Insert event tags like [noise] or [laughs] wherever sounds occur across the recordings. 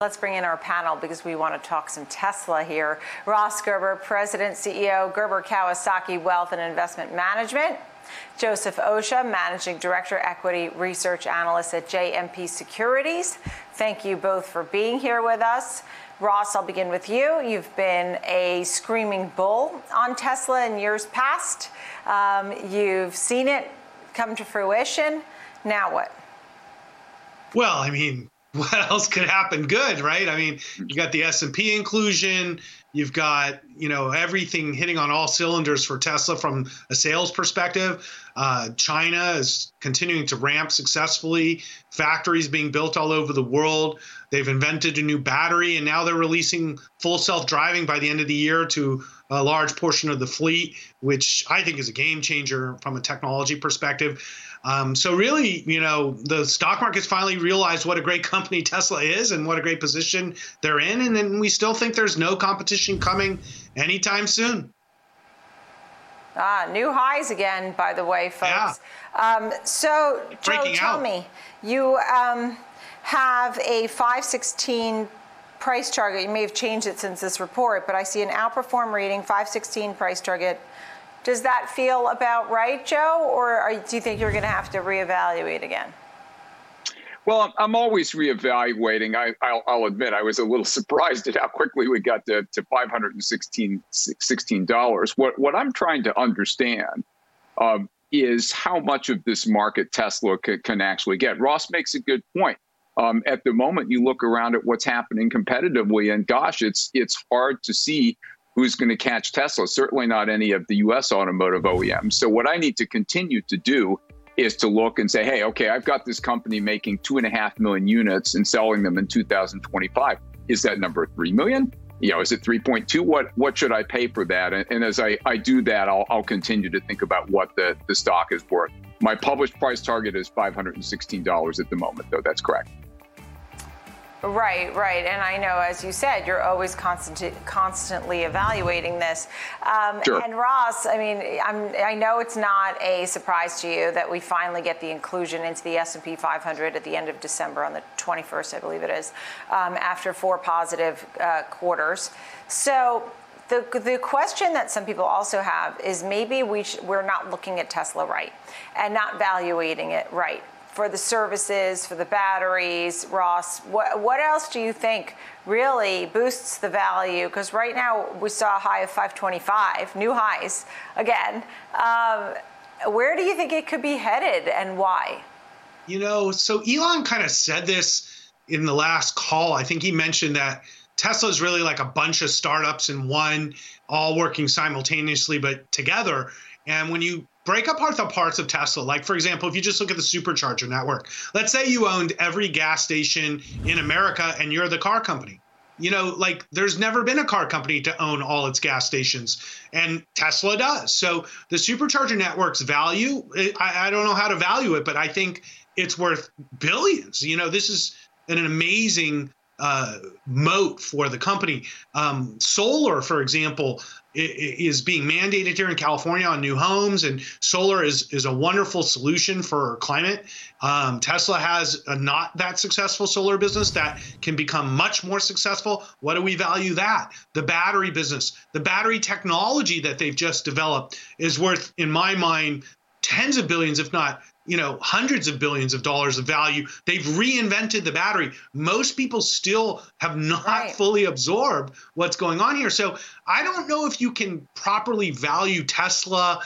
Let's bring in our panel because we want to talk some Tesla here. Ross Gerber, President, CEO, Gerber Kawasaki Wealth and Investment Management. Joseph Osha, Managing Director, Equity Research Analyst at JMP Securities. Thank you both for being here with us. Ross, I'll begin with you. You've been a screaming bull on Tesla in years past. Um, you've seen it come to fruition. Now what? Well, I mean, [laughs] what else could happen good, right? I mean, you got the S&P inclusion, you've got, you know, everything hitting on all cylinders for Tesla from a sales perspective. Uh, China is continuing to ramp successfully, factories being built all over the world. They've invented a new battery and now they're releasing full self-driving by the end of the year to a large portion of the fleet, which I think is a game changer from a technology perspective. Um, so really, you know, the stock market's finally realized what a great company Tesla is and what a great position they're in, and then we still think there's no competition coming anytime soon. Ah, new highs again, by the way, folks. Yeah. Um, so, Joe, tell out. me, you um, have a 516 price target. You may have changed it since this report, but I see an outperform reading, 516 price target. Does that feel about right, Joe, or are, do you think you're going to have to reevaluate again? Well, I'm always reevaluating. I, I'll, I'll, admit I was a little [laughs] surprised at how quickly we got to, to $516. $16. What, what I'm trying to understand um, is how much of this market Tesla can, can actually get. Ross makes a good point. Um, at the moment, you look around at what's happening competitively, and gosh, it's it's hard to see who's going to catch Tesla. Certainly not any of the U.S. automotive OEMs. So what I need to continue to do is to look and say, hey, okay, I've got this company making two and a half million units and selling them in 2025. Is that number three million? You know, is it 3.2? What what should I pay for that? And, and as I, I do that, I'll, I'll continue to think about what the, the stock is worth. My published price target is $516 at the moment, though. That's correct. Right, right. And I know, as you said, you're always constant, constantly evaluating this. Um, sure. And Ross, I mean, I'm, i know it's not a surprise to you that we finally get the inclusion into the S&P 500 at the end of December on the 21st, I believe it is, um, after four positive uh, quarters. So the, the question that some people also have is maybe we sh- we're not looking at Tesla right and not valuating it right for the services, for the batteries, Ross, what, what else do you think really boosts the value? Because right now we saw a high of 525, new highs again. Um, where do you think it could be headed and why? You know, so Elon kind of said this in the last call. I think he mentioned that Tesla is really like a bunch of startups in one, all working simultaneously but together. And when you break apart the parts of Tesla. Like, for example, if you just look at the supercharger network, let's say you owned every gas station in America and you're the car company. You know, like there's never been a car company to own all its gas stations, and Tesla does. So the supercharger network's value, I, I don't know how to value it, but I think it's worth billions. You know, this is an amazing uh, moat for the company. Um, solar, for example, is being mandated here in California on new homes, and solar is is a wonderful solution for climate. Um, Tesla has a not that successful solar business that can become much more successful. What do we value that? The battery business, the battery technology that they've just developed is worth, in my mind, tens of billions, if not you know hundreds of billions of dollars of value. They've reinvented the battery. Most people still have not right. fully absorbed what's going on here. So i don't know if you can properly value tesla.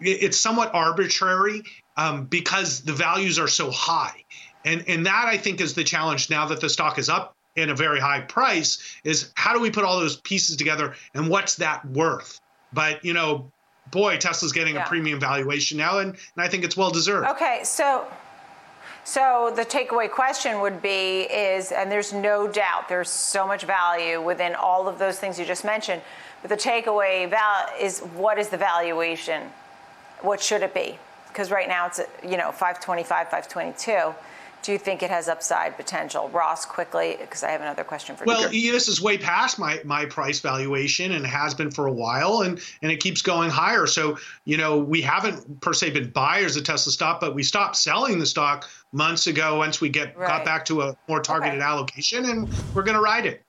It's somewhat arbitrary um, because the values are so high. And and that i think is the challenge now that the stock is up in a very high price is how do we put all those pieces together and what's that worth? But you know boy, Tesla's getting yeah. a premium valuation now, and, and I think it's well deserved. Okay, so so the takeaway question would be is, and there's no doubt there's so much value within all of those things you just mentioned, but the takeaway val- is what is the valuation? What should it be? Because right now it's you know 525, 522. Do you think it has upside potential? Ross, quickly, because I have another question for well, you. Well, this is way past my my price valuation and has been for a while, and and it keeps going higher. So you know we haven't per se been buyers of Tesla stock, but we stopped selling the stock months ago once we get right. got back to a more targeted okay. allocation, and we're going to ride it.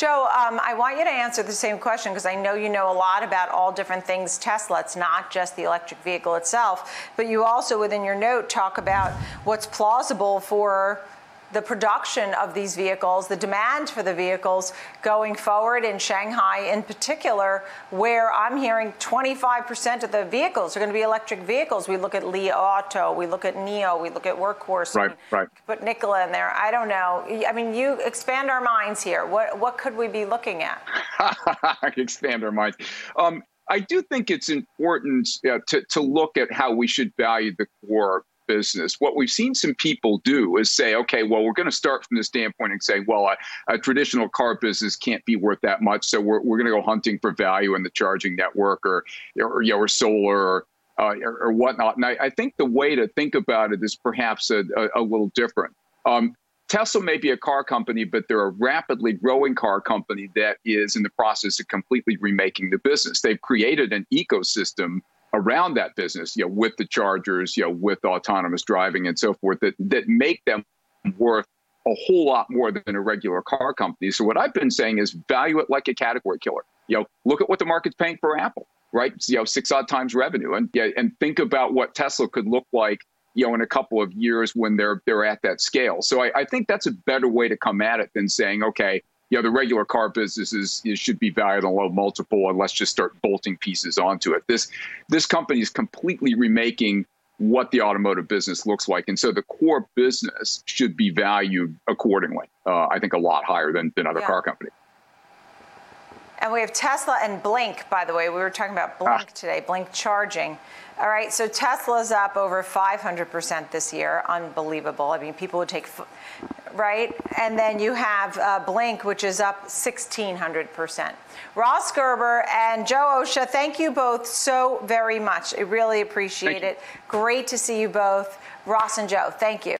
Joe, um, I want you to answer the same question because I know you know a lot about all different things Tesla. It's not just the electric vehicle itself, but you also, within your note, talk about what's plausible for the production of these vehicles, the demand for the vehicles going forward in Shanghai in particular, where I'm hearing 25% of the vehicles are going to be electric vehicles. We look at Li Auto, we look at NIO, we look at Workhorse. Right, right. Put Nikola in there. I don't know. I mean, you expand our minds here. What what could we be looking at? [laughs] expand our minds. Um, I do think it's important uh, to, to look at how we should value the core business. What we've seen some people do is say, okay, well, we're going to start from the standpoint and say, well, a, a traditional car business can't be worth that much, so we're, we're going to go hunting for value in the charging network or, or, you know, or solar or, uh, or, or, whatnot. And I, I, think the way to think about it is perhaps a, a, a little different. Um, Tesla may be a car company, but they're a rapidly growing car company that is in the process of completely remaking the business. They've created an ecosystem around that business, you know, with the chargers, you know, with autonomous driving and so forth, that that make them worth a whole lot more than a regular car company. So what I've been saying is value it like a category killer. You know, look at what the market's paying for Apple, right? You know, six odd times revenue, and yeah, and think about what Tesla could look like, you know, in a couple of years when they're they're at that scale. So I, I think that's a better way to come at it than saying, okay, you know, the regular car business is, is, should be valued on a low multiple, and let's just start bolting pieces onto it. This this company is completely remaking what the automotive business looks like, and so the core business should be valued accordingly. Uh, I think a lot higher than than other yeah. car companies. And we have Tesla and Blink, by the way. We were talking about Blink ah. today, Blink charging. All right, so Tesla's up over 500% this year. Unbelievable. I mean, people would take, right? And then you have uh, Blink, which is up 1,600%. Ross Gerber and Joe Osha, thank you both so very much. I really appreciate it. Great to see you both. Ross and Joe, thank you.